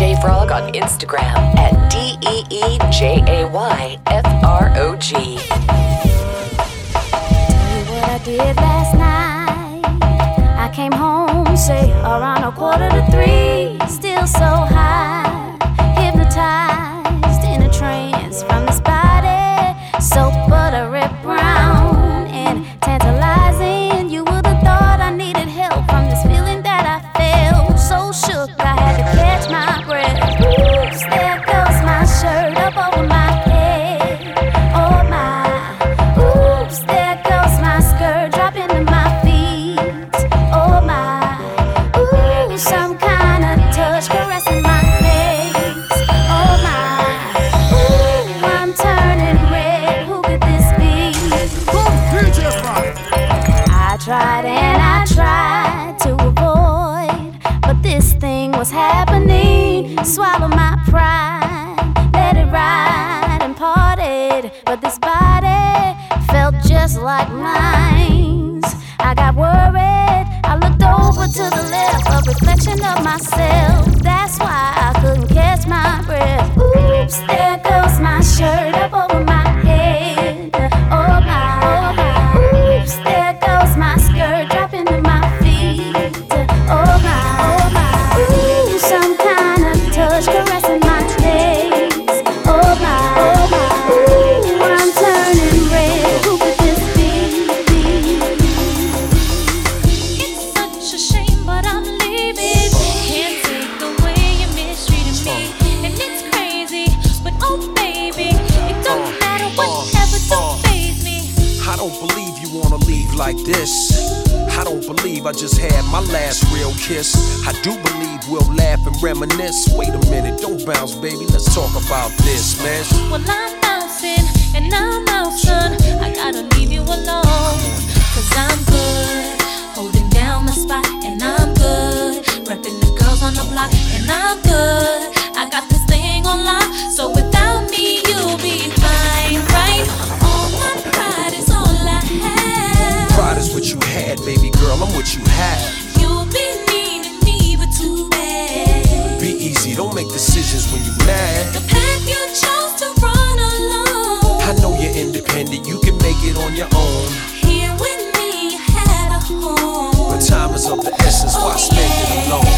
DJ Frog on Instagram at D E E J A Y F R O G. Tell you what I did last night. I came home, say around a quarter to three, still so high, baby. Let's talk about this, man. Well, I'm bouncing and I'm out, son. I gotta leave you alone. Cause I'm good. Holding down my spot and I'm good. Repping the girls on the block and I'm good. I got this thing on lock. So without me, you'll be fine, right? All my pride is all I have. Pride is what you had, baby girl. I'm what you have. Decisions when you mad. The path you chose to run alone. I know you're independent, you can make it on your own. Here with me, you had a home. But time is of the essence, why spend it alone,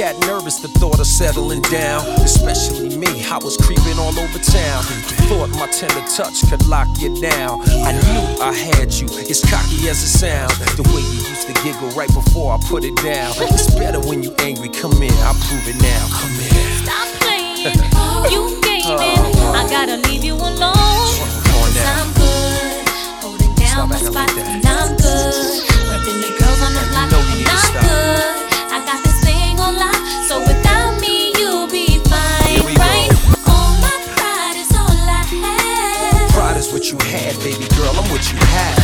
cat nervous, the thought of settling down. Especially me, I was creeping all over town. Thought my tender touch could lock you down. I knew I had you, as cocky as it sounds. The way you used to giggle right before I put it down. It's better when you angry, come in, I'll prove it now. Come in. Stop playing. Oh, you gaming. Oh. I gotta leave you alone. Cause. I'm good. Holding down Stop my spot and I'm good. Repping the girls on the block and I'm good. Had, baby girl, I'm what you have.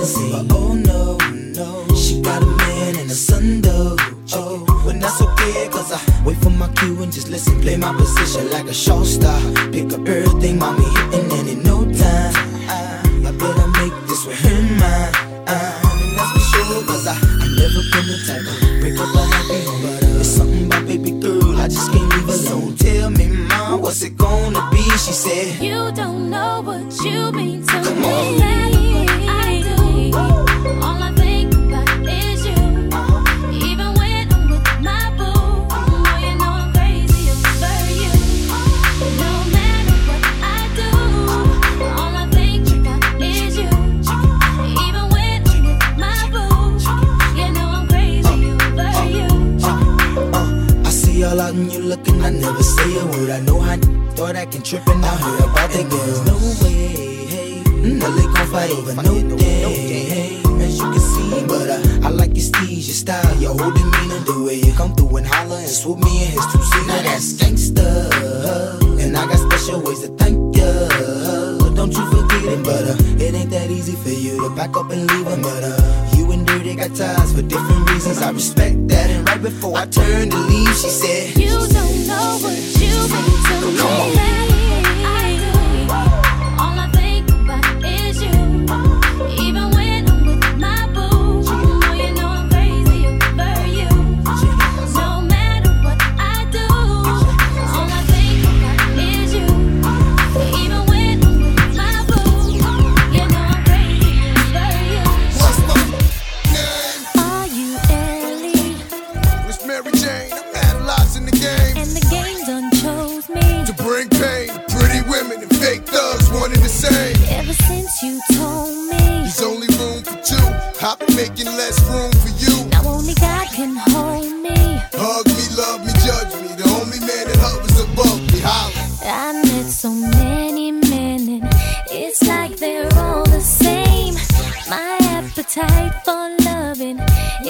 But oh no, no, she got a man and a son though. Oh, when that's okay, cause I wait for my cue and just listen. Play my position like a show star. Pick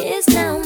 is now.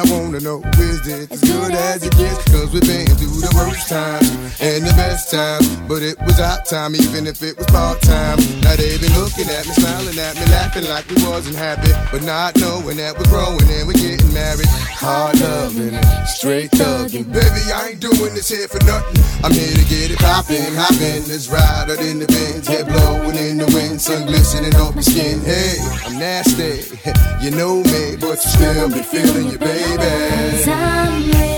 I wanna know is it as good as it gets? Cause we've been through the worst times and the best times, but it was our time, even if it was part time. Now they've been looking at me, smiling at me, laughing like we wasn't happy, but not knowing that we're growing and we're getting married. Hard loving straight thugging. Baby, I ain't doing this here for nothing. I'm here to get it poppin', hoppin'. Let's ride out in the Benz, head blowing in the wind, sun glistening off my skin. Hey, I'm nasty, you know me, but you still be feeling your baby. The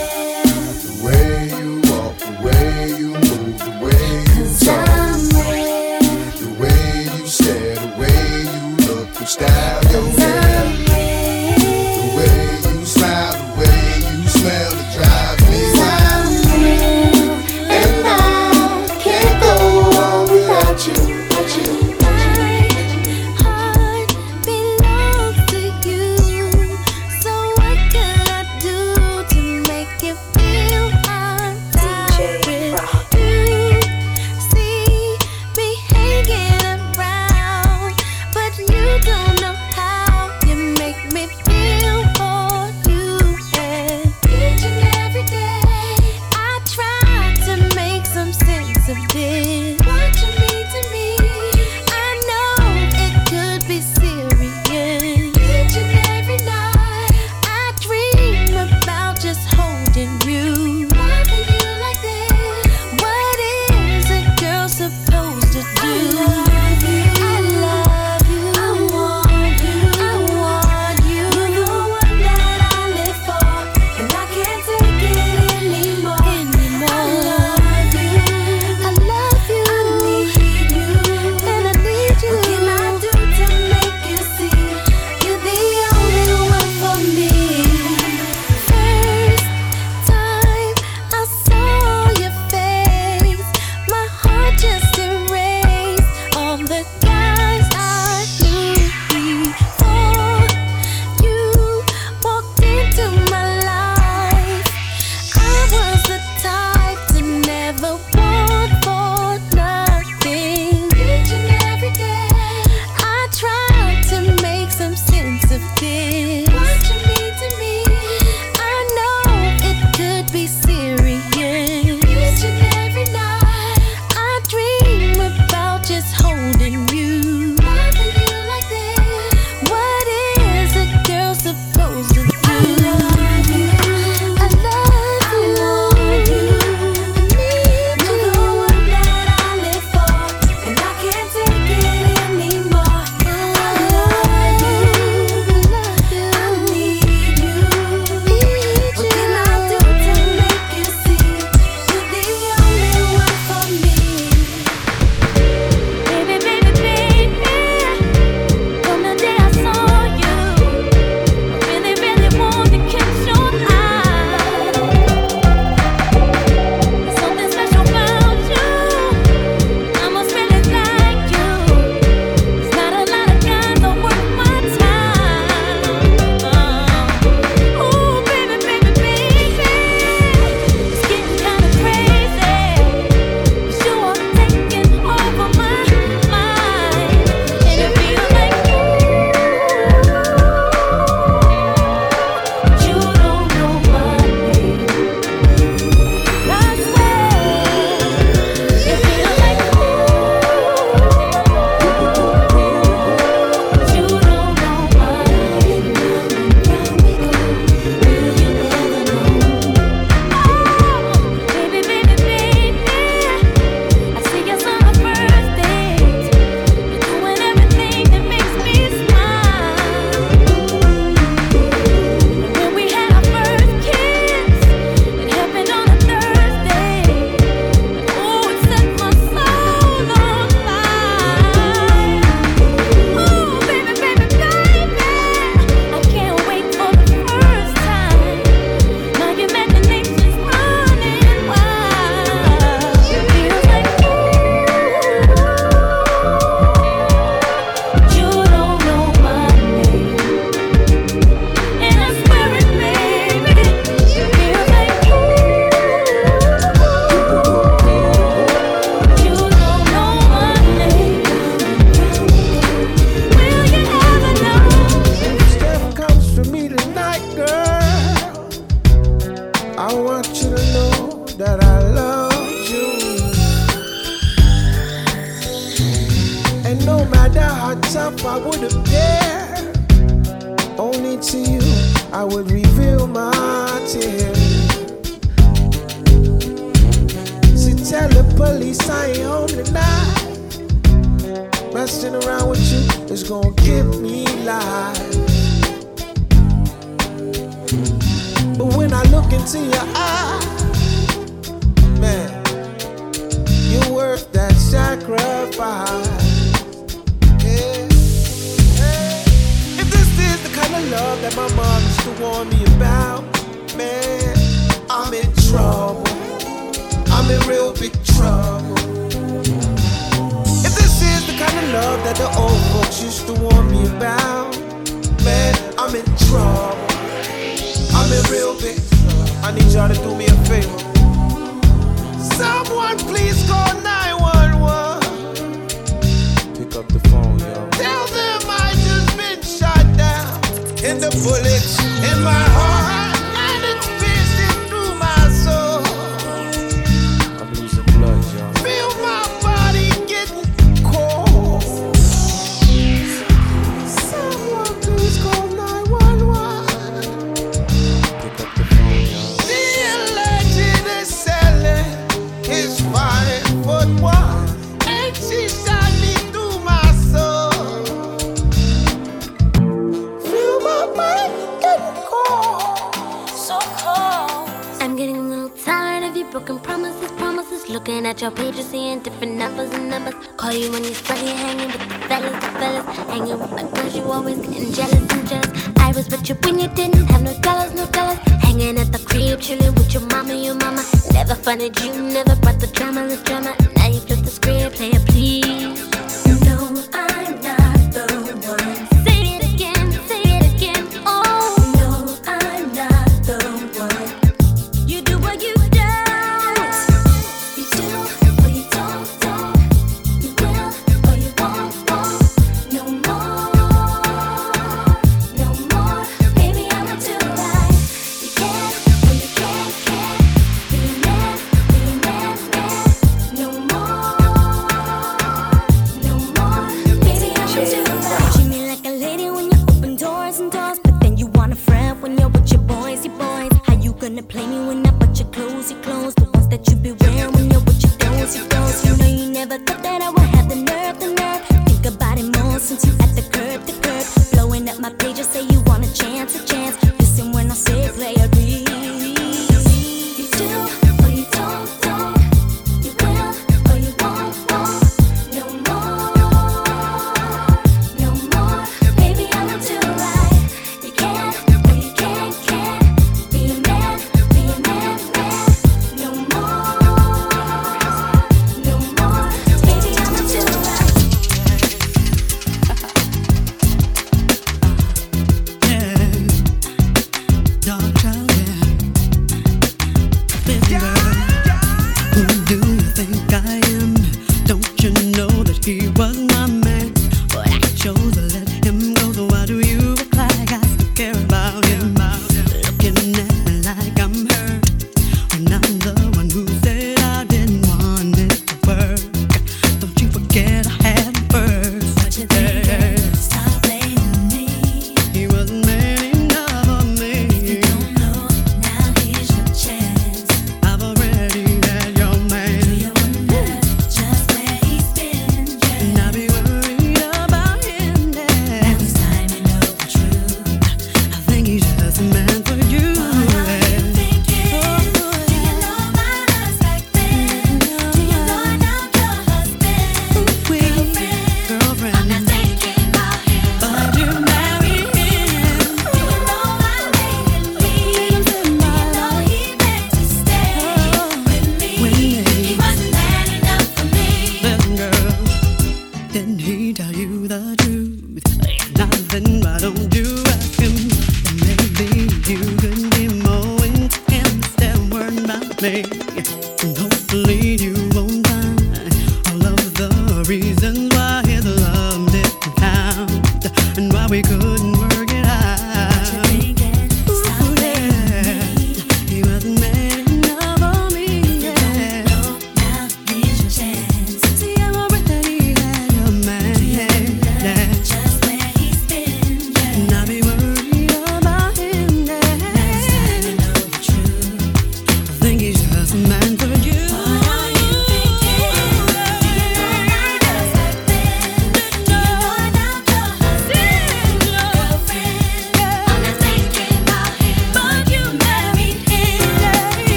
bullets in my heart.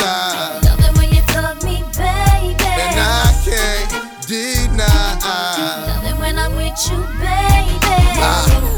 Love it when you tug me, baby. and I can't deny. Love it when I'm with you, baby.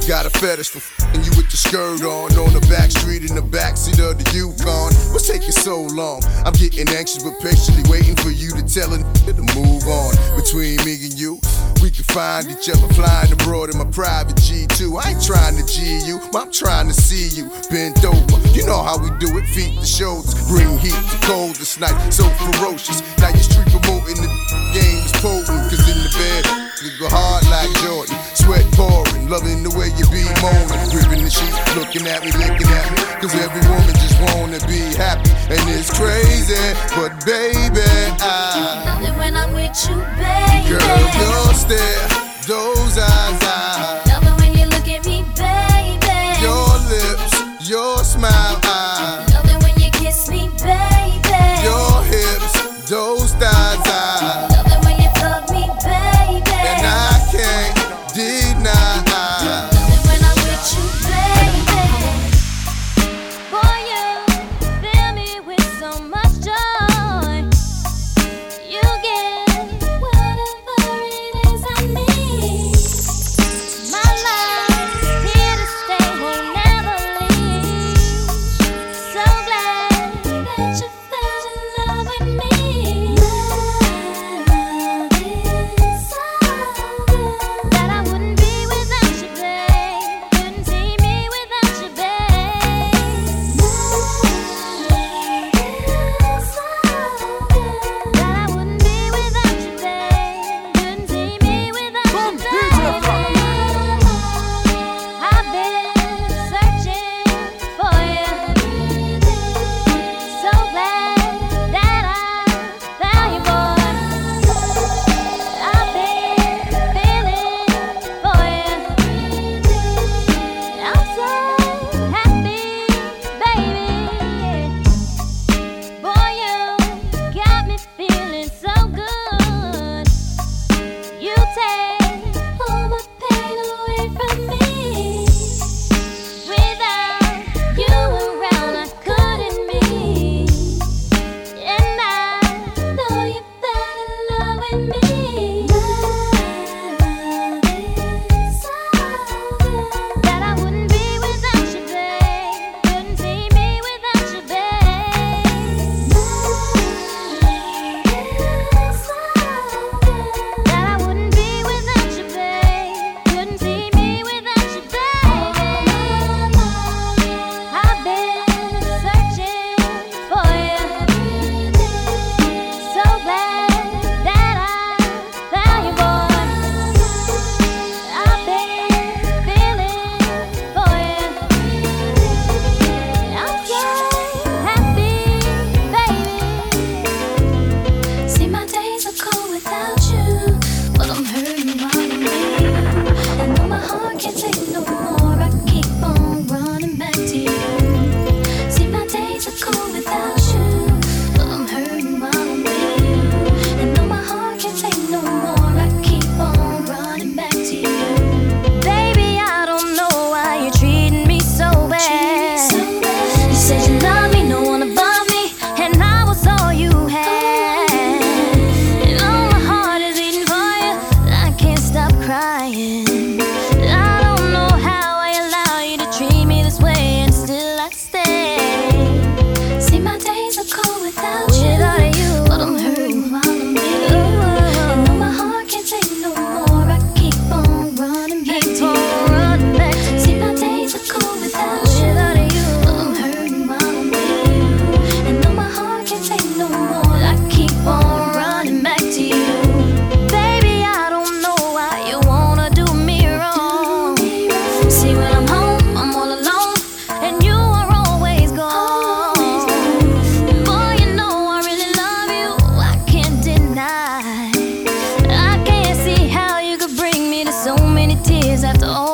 Got a fetish for fing you with your skirt on on the back street in the backseat of the Yukon. What's taking so long? I'm getting anxious but patiently waiting for you to tell a nigga to move on. Between me and you, we can find each other flying abroad in my private G2. I ain't trying to G you, I'm trying to see you bent over. You know how we do it, feet to shoulders, bring heat to cold this night. So ferocious. Now you street promoting the game is potent, cause in the bed, you go hard like Jordan. Sweat pouring, loving the way you be moaning. Gripping the sheets, looking at me, licking at me. Cause every woman just wanna be happy. And it's crazy, but baby, I. Love it when I'm with you, baby. Girl, your stare, those eyes, I. left. Oh.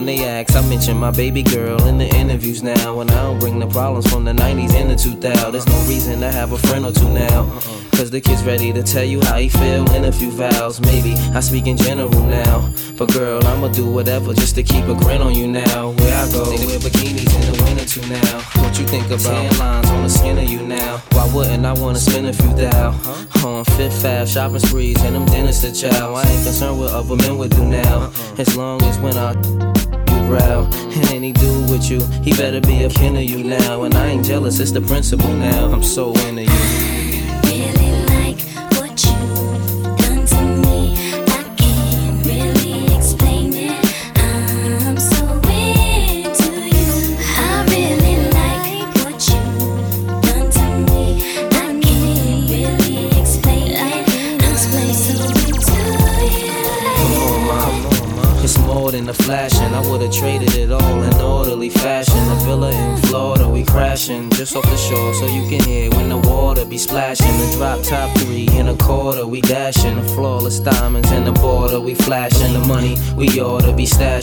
When they ask, I mention my baby girl in the interviews now. And I don't bring the problems from the 90s and the 2000s. There's no reason to have a friend or two now. Cause the kid's ready to tell you how he feel in a few vows. Maybe I speak in general now. But girl, I'ma do whatever just to keep a grin on you now. Where I go, they wear bikinis in the winter too now. What you think about tan lines on the skin of you now? Why wouldn't I wanna spend a few thou? On Fifth Ave, shopping sprees, and them dinners to chow. I ain't concerned what other men would do now. As long as when I and any dude with you, he better be a kin of you now. And I ain't jealous, it's the principle now. I'm so into you.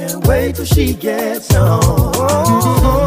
Can't wait till she gets home.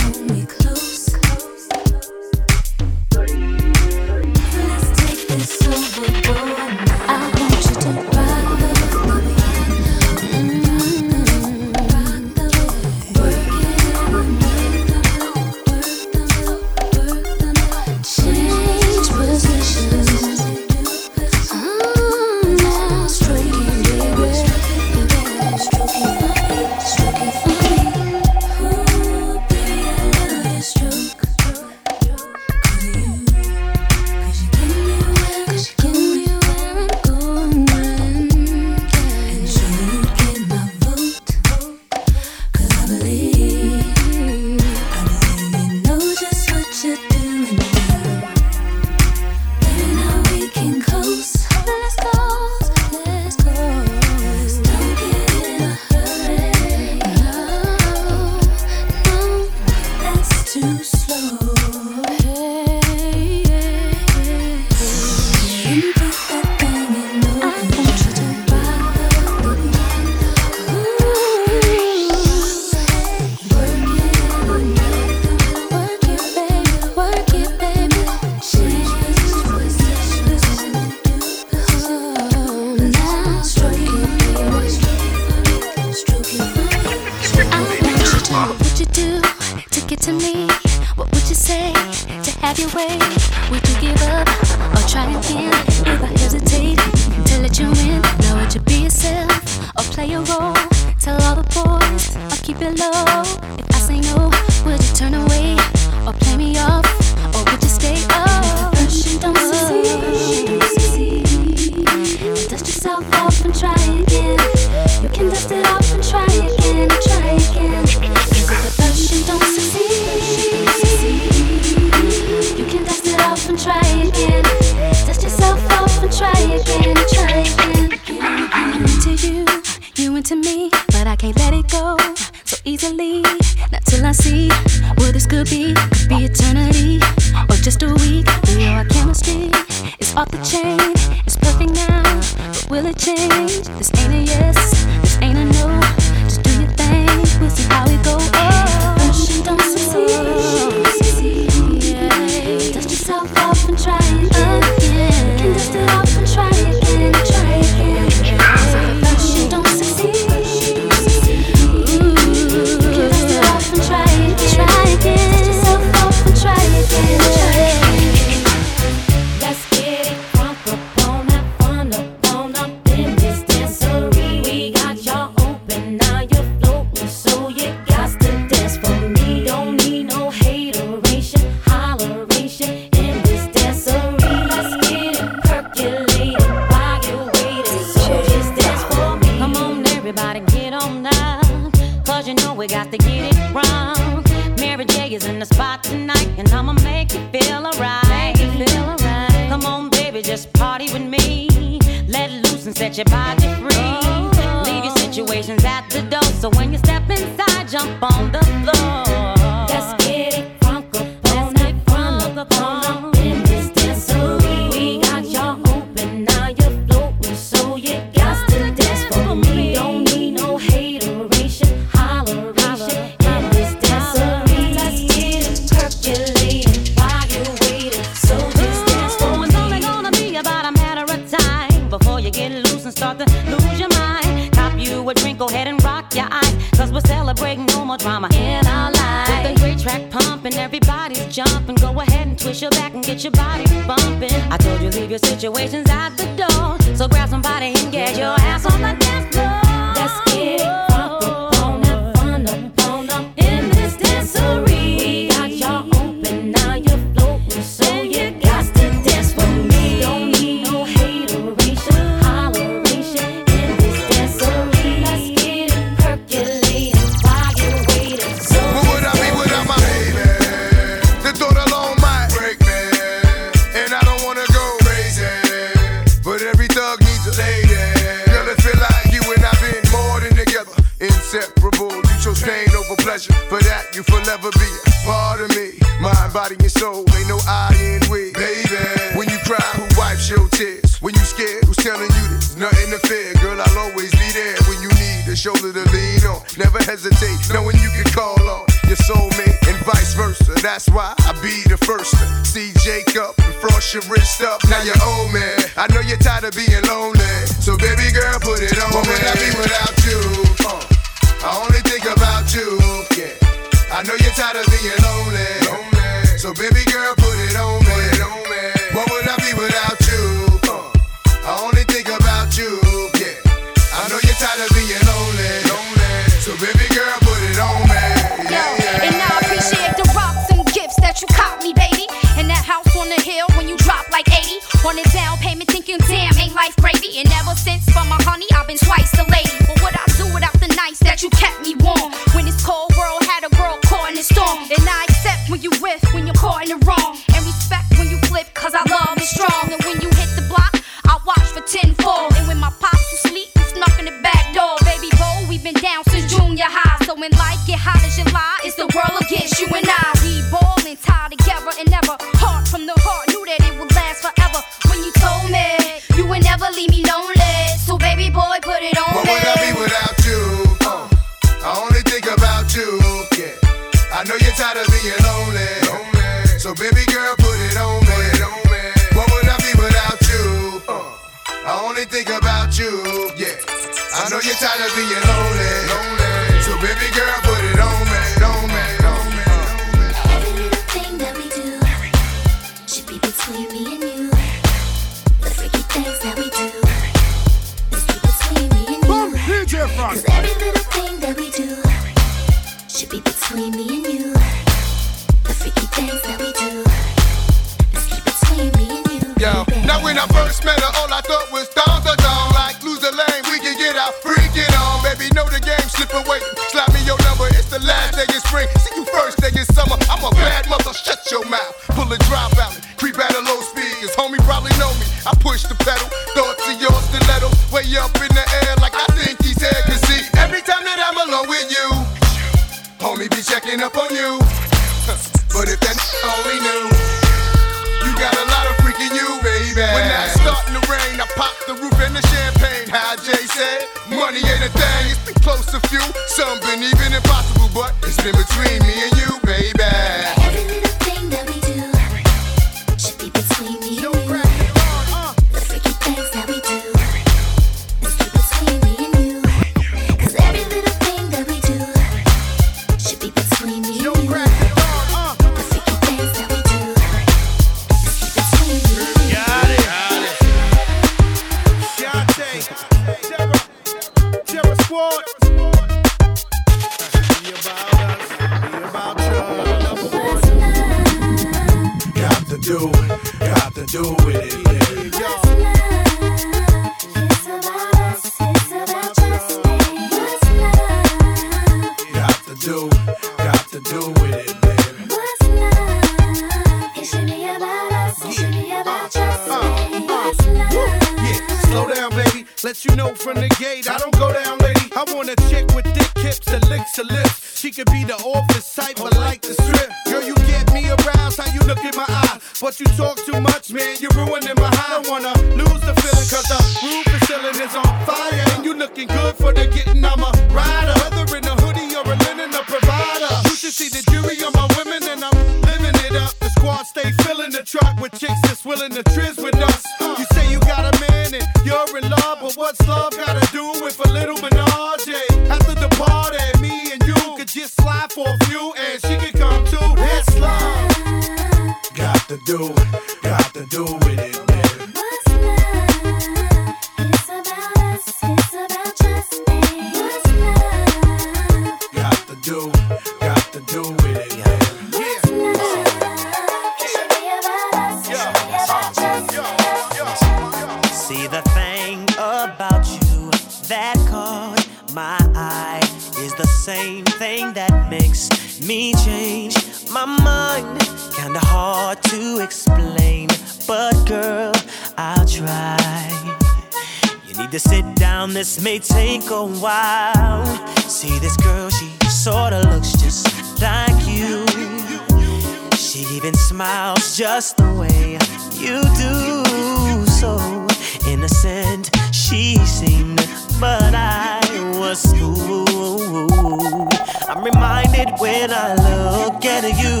when I look at you.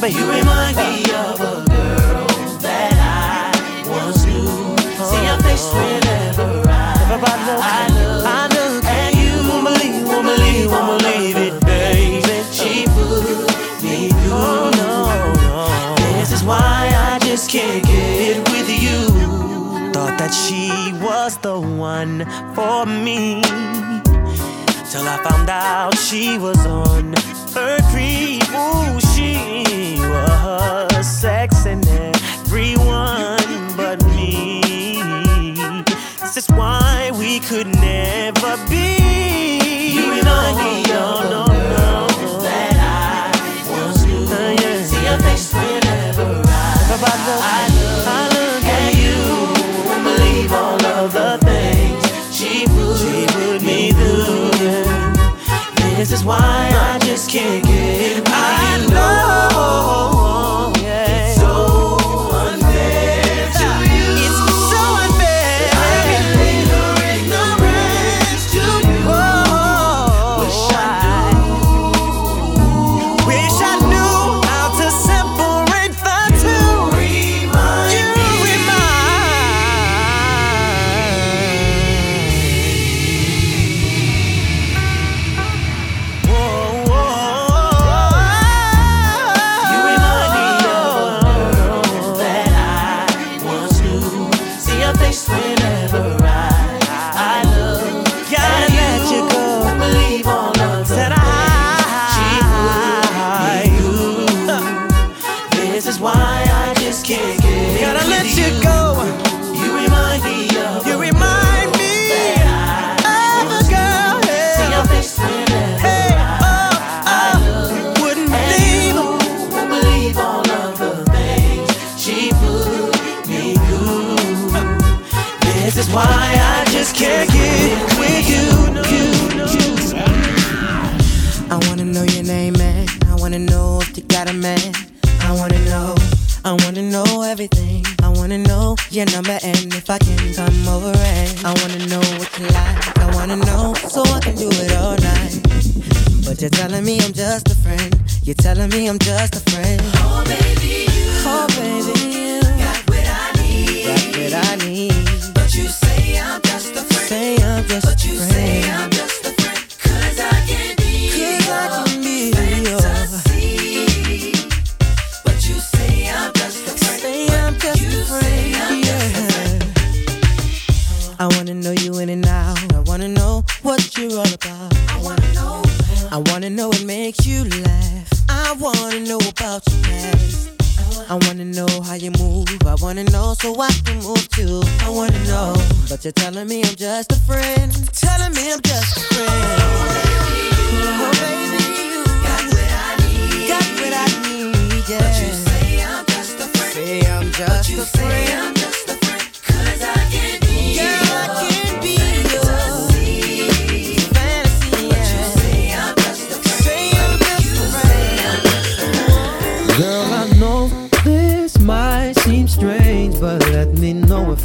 But you remind me of a girl that I once knew. See your face whenever I, I look, I look at you. Won't believe, won't believe, it, baby. She put me through. This is why I just can't get with you. Thought that she was the one for me till I found out she was on fool. Know your name, man. I wanna know if you got a man. I wanna know. I wanna know everything. I wanna know your number and if I can come over and I wanna know what you like. I wanna know so I can do it all night. But you're telling me I'm just a friend. You're telling me I'm just a friend. Oh baby, you. Oh baby, you. Got what I need. Got what I need. But you say I'm just a friend. Say I'm just but a friend. You say I'm so I can move too. I wanna know, but you're telling me I'm just a friend. Telling me I'm just a friend. Oh baby, you got what I need. Got what I need, yeah. But you say I'm just a friend. Say I'm just but you a friend. Say I'm just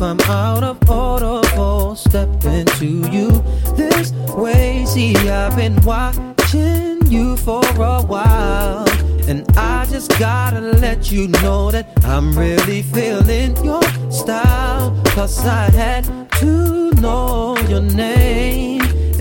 I'm out of order for stepping to you this way. See, I've been watching you for a while, and I just gotta let you know that I'm really feeling your style. Cause I had to know your name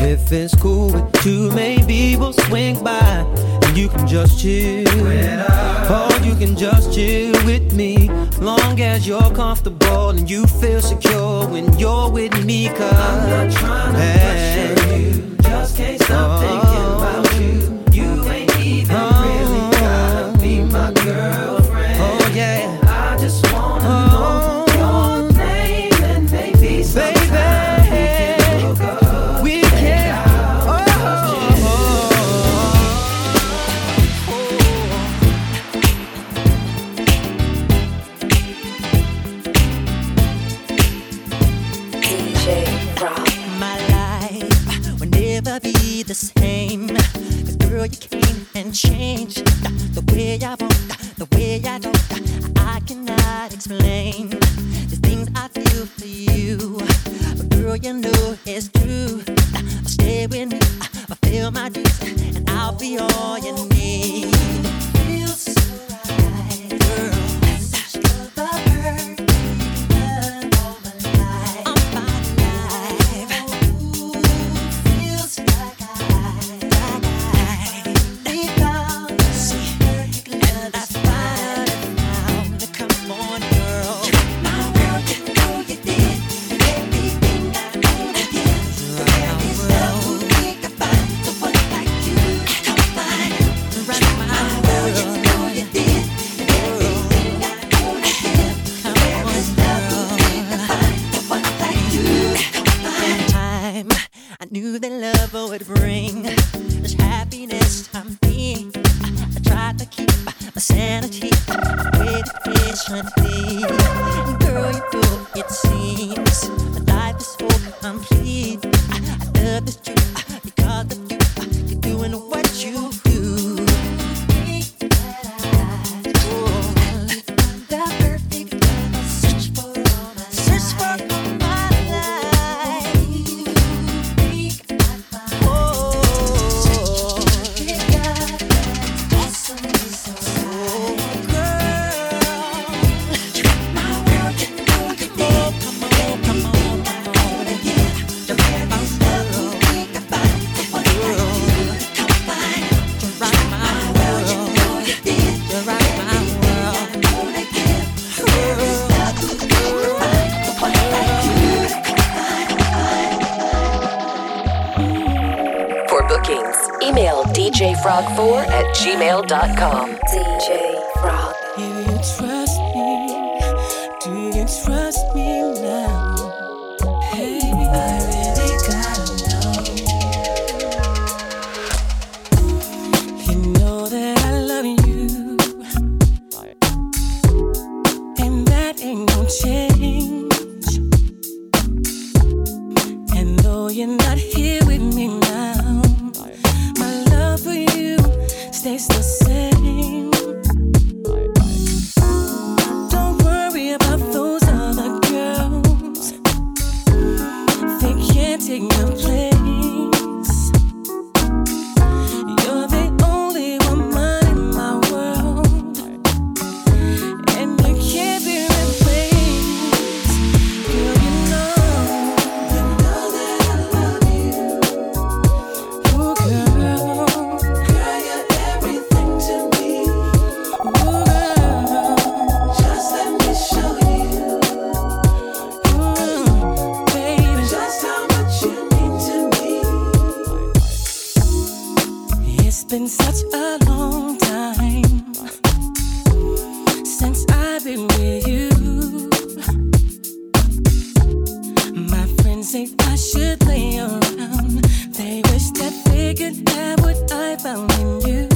If it's cool with you, maybe we'll swing by and you can just chill. Or you can just chill with me. Long as you're comfortable and you feel secure when you're with me. Cause I'm not trying to pressure you. Just can't stop thinking about you. You ain't even really girl, you came and changed the way I want, the way I don't. I cannot explain the things I feel for you. But girl, you know it's true. Stay with me, fulfill my dreams, and I'll be all you need. It seems life is so complete. I love this truth gmail.com. say I should lay around. They wish that they could have what I found in you.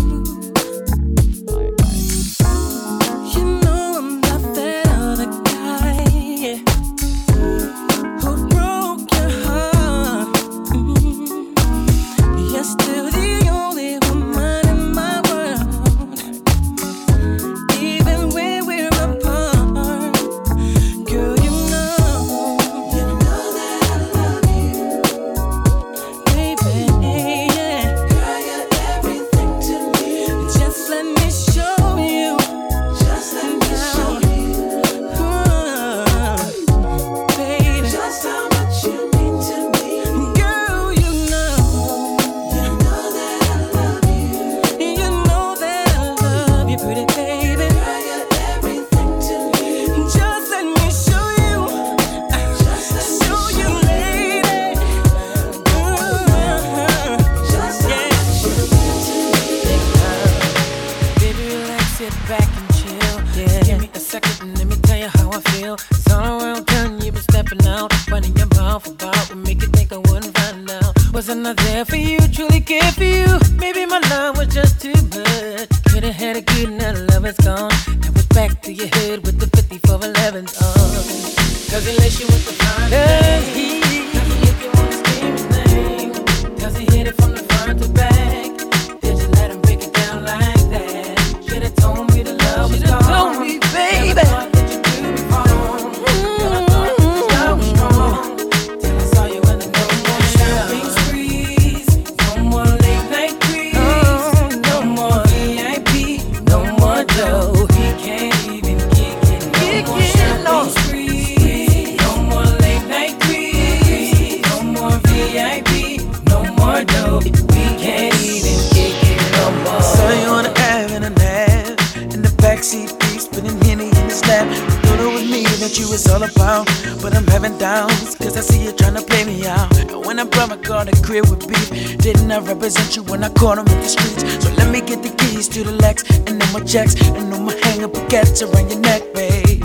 it would be. Didn't I represent you when I caught him in the streets? So let me get the keys to the Lex and then my checks and then my hang up baguettes around your neck, babe.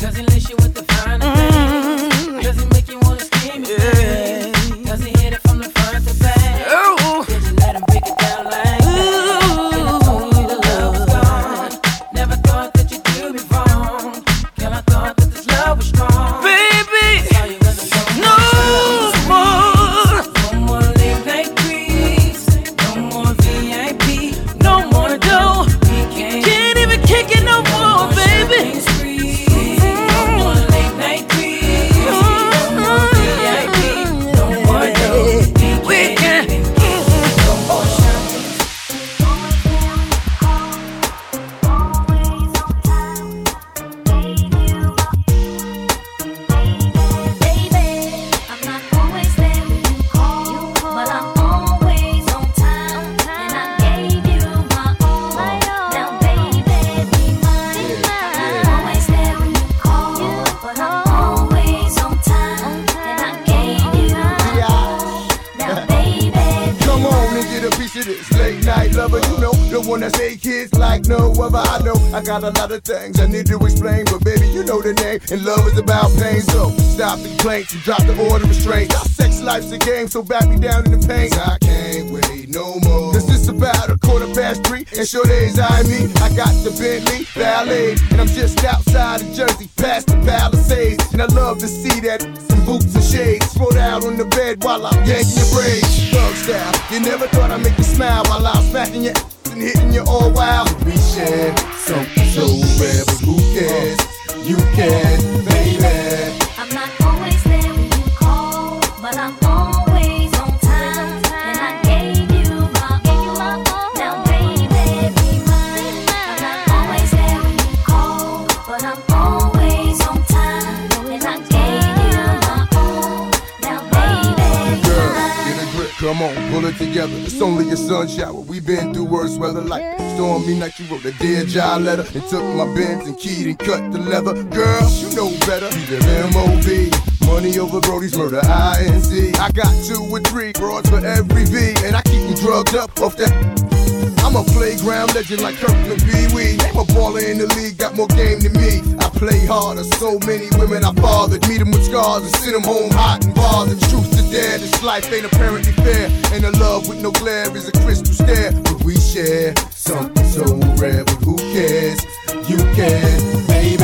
Cause unless you got a lot of things I need to explain, but baby, you know the name. And love is about pain, so stop the complaints and drop the order of restraint. Our sex life's a game, so back me down in the pain. I can't wait no more. Cause it's about a quarter past three, and sure days I me. I got the Bentley Ballet, and I'm just outside of Jersey, past the Palisades. And I love to see that some boots and shades spread out on the bed while I'm yanking your braids. Thug style, you never thought I'd make you smile while I'm smacking your and hitting you all wild. We share something so but who cares? You can, baby. I'm not always there when you call, but I'm come on, pull it together. It's only a sun shower. We've been through worse weather like stormy night. You wrote a dear John letter and took my Benz and keyed and cut the leather. Girl, you know better. Be the MOB. Money over Brody's murder, INC. I got two or three broads for every V, and I keep them drugged up off that. I'm a playground legend like Kirkland Pee Wee. Ain't a baller in the league, got more game than me. Play harder, so many women I fathered. Meet 'em with scars and send 'em home hot and bothered. Truth to dare, this life ain't apparently fair. And a love with no glare is a crystal stare. But we share something so rare, but who cares? You can, baby.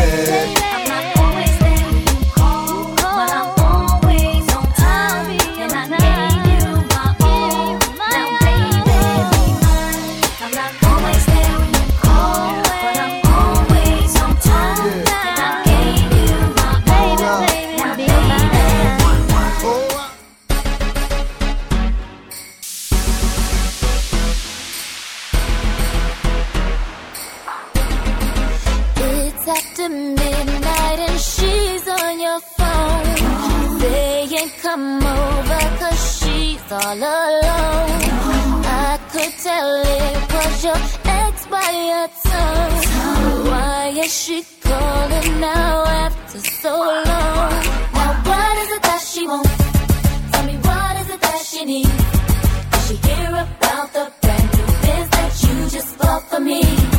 All alone. I could tell it was your ex by your tone. Why is she calling now after so long? Now what is it that she wants? Tell me what is it that she needs? Did she hear about the brand new Benz that you just bought for me?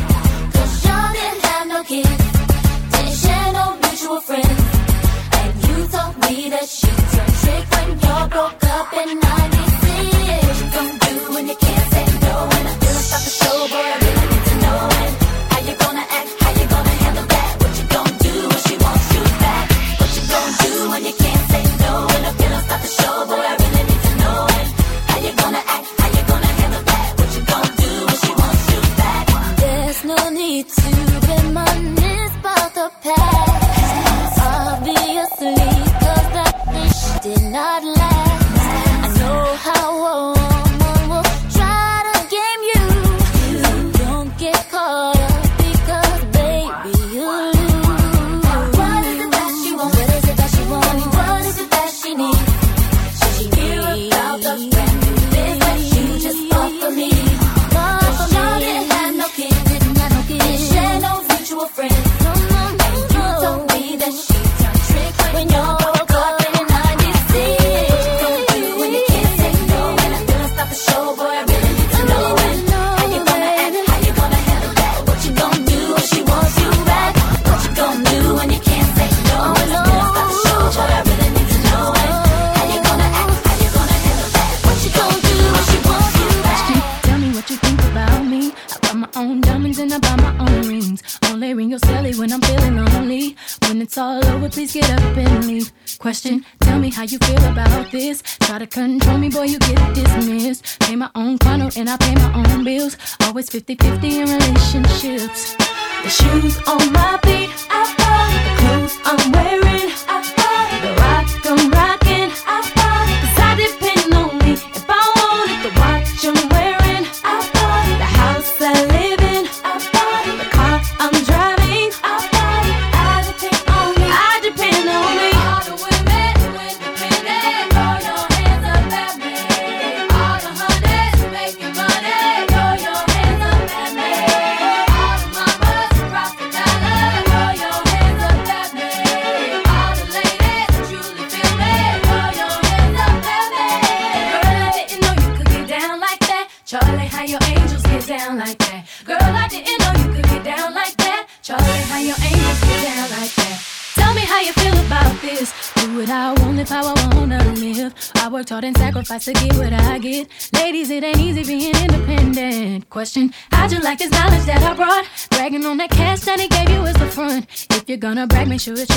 You're gonna